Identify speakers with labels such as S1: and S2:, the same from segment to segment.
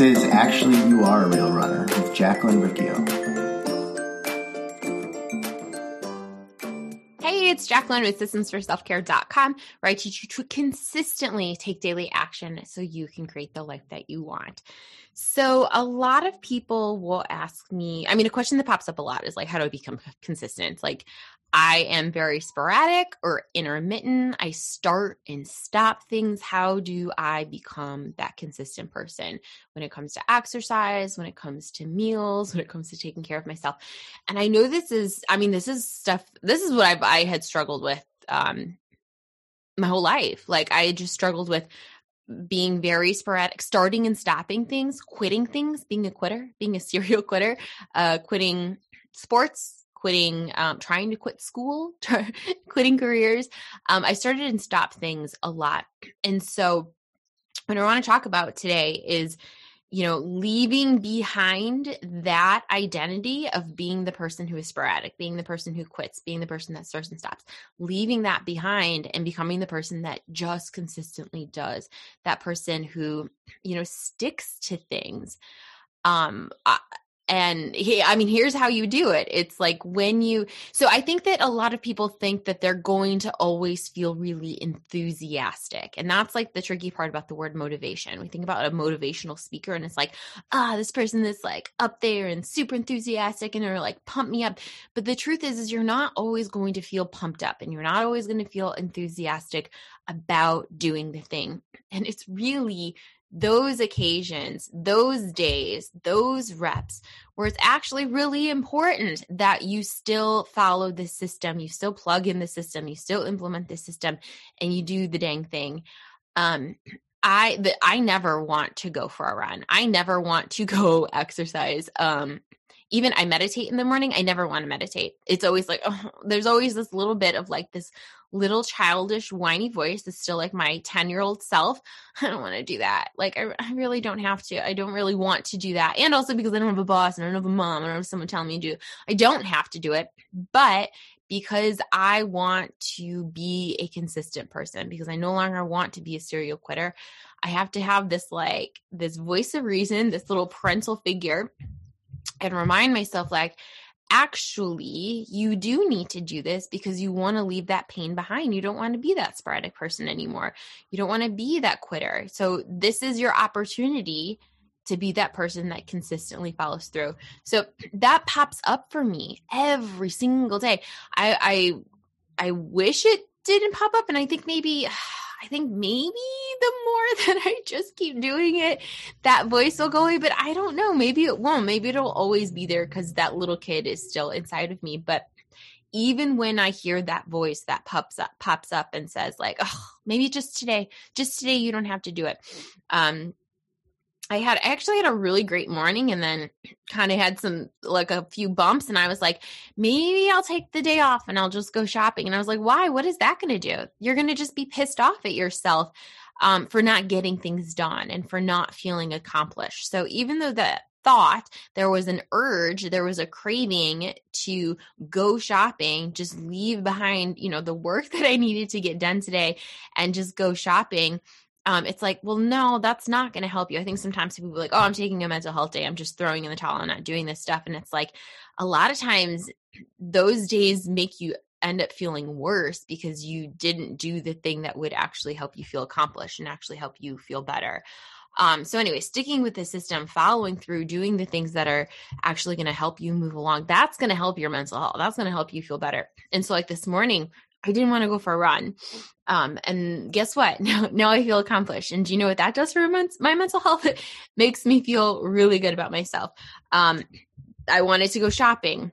S1: This is Actually You Are a Real Runner with Jacqueline Riccio.
S2: Jacqueline with systemsforselfcare.com, where I teach you to consistently take daily action so you can create the life that you want. So, a lot of people will ask me, I mean, a question that pops up a lot is like, how do I become consistent? Like, I am very sporadic or intermittent. I start and stop things. How do I become that consistent person when it comes to exercise, when it comes to meals, when it comes to taking care of myself? And I know this is, I mean, this is stuff, this is what I've, I had struggled with um, my whole life. Like, I just struggled with being very sporadic, starting and stopping things, quitting things, being a quitter, being a serial quitter, uh, quitting sports, quitting, um, trying to quit school, quitting careers. Um, I started and stopped things a lot. And so, what I want to talk about today is, you know, leaving behind that identity of being the person who is sporadic, being the person who quits, being the person that starts and stops, leaving that behind and becoming the person that just consistently does, that person who, you know, sticks to things. Um, and he i mean here's how you do it. It's like when you so i think that a lot of people think that they're going to always feel really enthusiastic and that's like the tricky part about the word motivation. We think about a motivational speaker and it's like ah this person is like up there and super enthusiastic and they're like pump me up. But the truth is is you're not always going to feel pumped up and you're not always going to feel enthusiastic about doing the thing. And it's really those occasions, those days, those reps, where it's actually really important that you still follow the system, you still plug in the system, you still implement the system, and you do the dang thing. Um, I the, I never want to go for a run. I never want to go exercise. Um, even I meditate in the morning. I never want to meditate. It's always like oh, there's always this little bit of like this little childish whiny voice is still like my 10 year old self i don't want to do that. Like I, I, really don't have to. I don't really want to do that. And also because i don't have a boss and i don't have a mom i don't have someone telling me to do i don't have to do it. But because i want to be a consistent person because i no longer want to be a serial quitter i have to have this like this voice of reason this little parental figure and remind myself like actually you do need to do this because you want to leave that pain behind. You don't want to be that sporadic person anymore. You don't want to be that quitter. So this is your opportunity to be that person that consistently follows through. So that pops up for me every single day. I I I wish it didn't pop up and I think maybe I think maybe the more that I just keep doing it, that voice will go away. But I don't know. Maybe it won't. Maybe it'll always be there because that little kid is still inside of me. But even when I hear that voice that pops up, pops up and says like, "Oh, maybe just today, just today, you don't have to do it." Um, I had I actually had a really great morning and then kind of had some like a few bumps and I was like maybe I'll take the day off and I'll just go shopping. And I was like why? What is that going to do? You're going to just be pissed off at yourself um, for not getting things done and for not feeling accomplished. So even though that thought there was an urge there was a craving to go shopping just leave behind you know the work that i needed to get done today and just go shopping um, it's like, well, no, that's not going to help you. I think sometimes people be like, oh, I'm taking a mental health day. I'm just throwing in the towel. I'm not doing this stuff. And it's like, a lot of times those days make you end up feeling worse because you didn't do the thing that would actually help you feel accomplished and actually help you feel better. Um, so anyway, sticking with the system, following through, doing the things that are actually going to help you move along, that's going to help your mental health. That's going to help you feel better. And so like this morning, I didn't want to go for a run. Um, and guess what? Now, now I feel accomplished. And do you know what that does for my mental health? It makes me feel really good about myself. Um, I wanted to go shopping.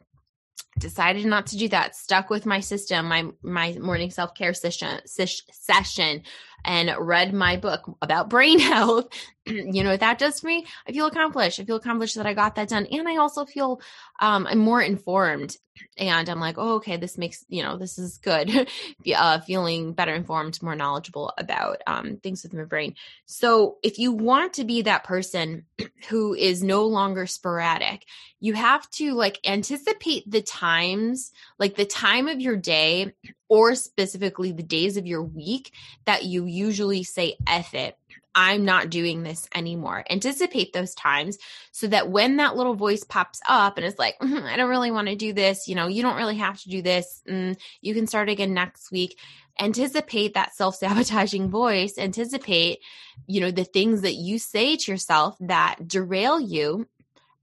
S2: Decided not to do that. Stuck with my system, my my morning self care session session, and read my book about brain health. you know what that does for me? I feel accomplished. I feel accomplished that I got that done, and I also feel um, I'm more informed and i'm like oh okay this makes you know this is good uh, feeling better informed more knowledgeable about um, things with my brain so if you want to be that person who is no longer sporadic you have to like anticipate the times like the time of your day or specifically the days of your week that you usually say F it I'm not doing this anymore. Anticipate those times so that when that little voice pops up and is like, mm, I don't really want to do this, you know, you don't really have to do this. Mm, you can start again next week. Anticipate that self sabotaging voice. Anticipate, you know, the things that you say to yourself that derail you.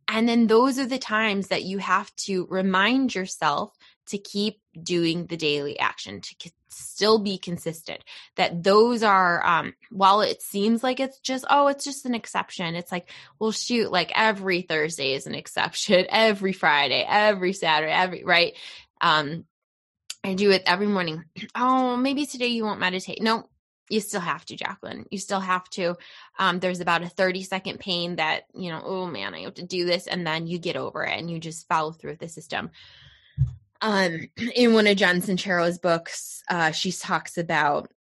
S2: And then those are the times that you have to remind yourself to keep doing the daily action, to still be consistent that those are um while it seems like it's just oh it's just an exception it's like well shoot like every thursday is an exception every friday every saturday every right? Um i do it every morning. Oh maybe today you won't meditate. No you still have to jacqueline. You still have to um, there's about a 30 second pain that you know oh man i have to do this and then you get over it and you just follow through with the system um, in one of Jen Sincero's books, uh, she talks about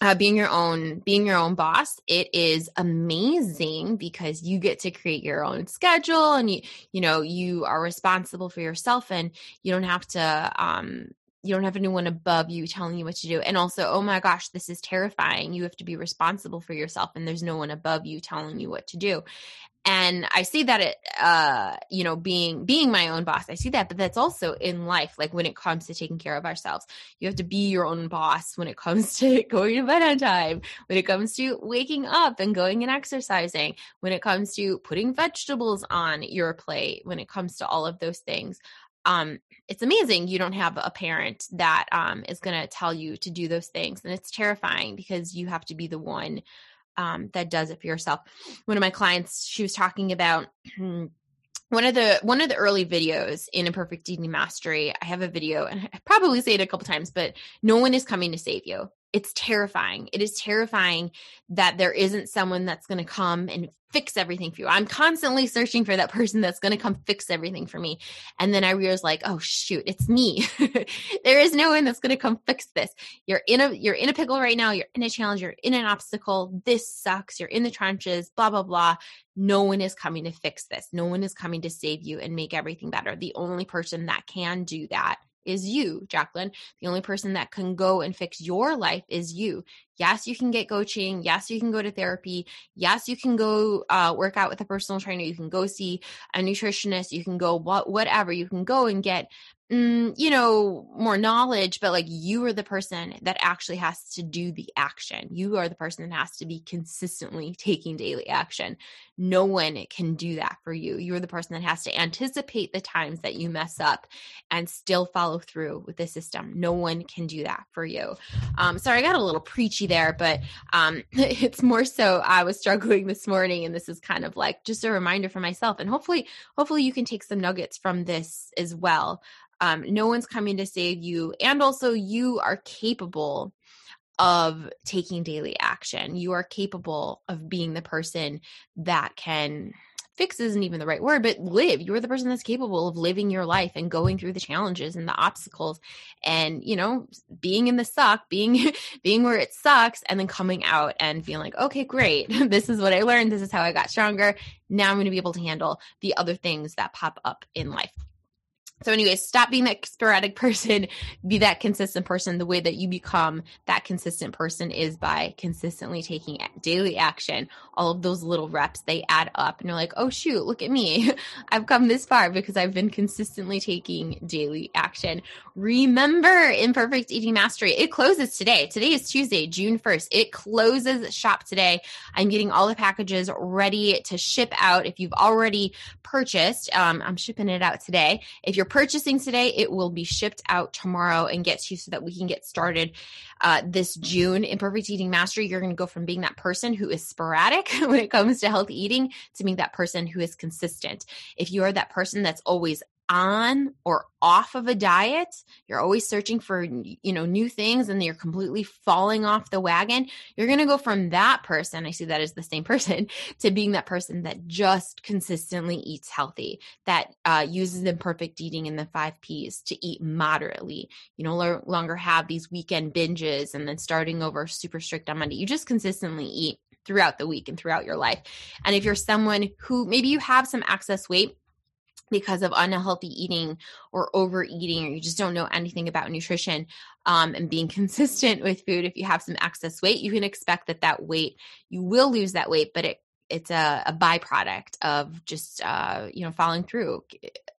S2: uh, being your own being your own boss. It is amazing because you get to create your own schedule and you you know you are responsible for yourself and you don't have to um you don't have anyone above you telling you what to do. And also oh my gosh this is terrifying. You have to be responsible for yourself and there's no one above you telling you what to do and i see that it uh you know being being my own boss i see that but that's also in life like when it comes to taking care of ourselves. You have to be your own boss when it comes to going to bed on time when it comes to waking up and going and exercising when it comes to putting vegetables on your plate when it comes to all of those things. Um it's amazing you don't have a parent that um is going to tell you to do those things and it's terrifying because you have to be the one um, that does it for yourself. One of my clients, she was talking about one of the one of the early videos in imperfect eating mastery. I have a video, and I probably say it a couple times, but no one is coming to save you it's terrifying. It is terrifying that there isn't someone that's going to come and fix everything for you. I'm constantly searching for that person that's going to come fix everything for me. And then I realized like, oh shoot, it's me. there is no one that's going to come fix this. You're in a you're in a pickle right now, you're in a challenge, you're in an obstacle. This sucks. You're in the trenches, blah blah blah. No one is coming to fix this. No one is coming to save you and make everything better. The only person that can do that is you, Jacqueline. The only person that can go and fix your life is you. Yes, you can get coaching. Yes, you can go to therapy. Yes, you can go uh, work out with a personal trainer. You can go see a nutritionist. You can go what whatever. You can go and get mm, you know, more knowledge, but like you are the person that actually has to do the action. You are the person that has to be consistently taking daily action. No one can do that for you. You're the person that has to anticipate the times that you mess up and still follow through with the system. No one can do that for you. Um, sorry, I got a little preachy there, but um, it's more so I was struggling this morning, and this is kind of like just a reminder for myself. And hopefully, hopefully you can take some nuggets from this as well um, no one's coming to save you. And also, you are capable of taking daily action. You are capable of being the person that can fix isn't even the right word, but live. You're the person that's capable of living your life and going through the challenges and the obstacles and, you know, being in the suck, being being where it sucks and then coming out and being like, "Okay, great. this is what I learned. This is how I got stronger. Now I'm going to be able to handle the other things that pop up in life." So, anyways, stop being that sporadic person, be that consistent person. The way that you become that consistent person is by consistently taking daily action. All of those little reps, they add up, and you're like, oh, shoot, look at me. I've come this far because I've been consistently taking daily action. Remember, Imperfect Eating Mastery, it closes today. Today is Tuesday, June 1st. It closes shop today. I'm getting all the packages ready to ship out. If you've already purchased, um, I'm shipping it out today. If you're purchasing today, it will be shipped out tomorrow and get to you so that we can get started uh, this June. Imperfect Eating Mastery, you're going to go from being that person who is sporadic when it comes to healthy eating to being that person who is consistent. If you are that person that's always on or off of a diet you're always searching for you know new things and you're completely falling off the wagon you're going to go from that person i see that as the same person to being that person that just consistently eats healthy that uh, uses imperfect eating in the five p's to eat moderately. You no longer have these weekend binges and then starting over super strict on monday. You just consistently eat throughout the week and throughout your life. And if you're someone who maybe you have some excess weight because of unhealthy eating or overeating, or you just don't know anything about nutrition um, and being consistent with food, if you have some excess weight, you can expect that that weight, you will lose that weight, but it it's a, a byproduct of just uh, you know following through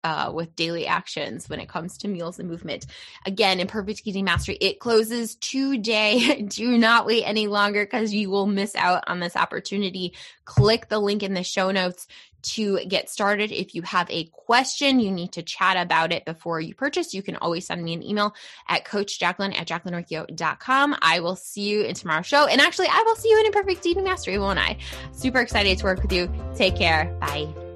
S2: uh, with daily actions when it comes to meals and movement. Again, Imperfect Eating Mastery, it closes today. Do not wait any longer because you will miss out on this opportunity. Click the link in the show notes to get started. If you have a question, you need to chat about it before you purchase. You can always send me an email at Coach Jacqueline at JacquelineRicchio.com. I will see you in tomorrow's show. And actually, I will see you in Imperfect Eating Mastery, won't I? Super excited to work with you. Take care. Bye.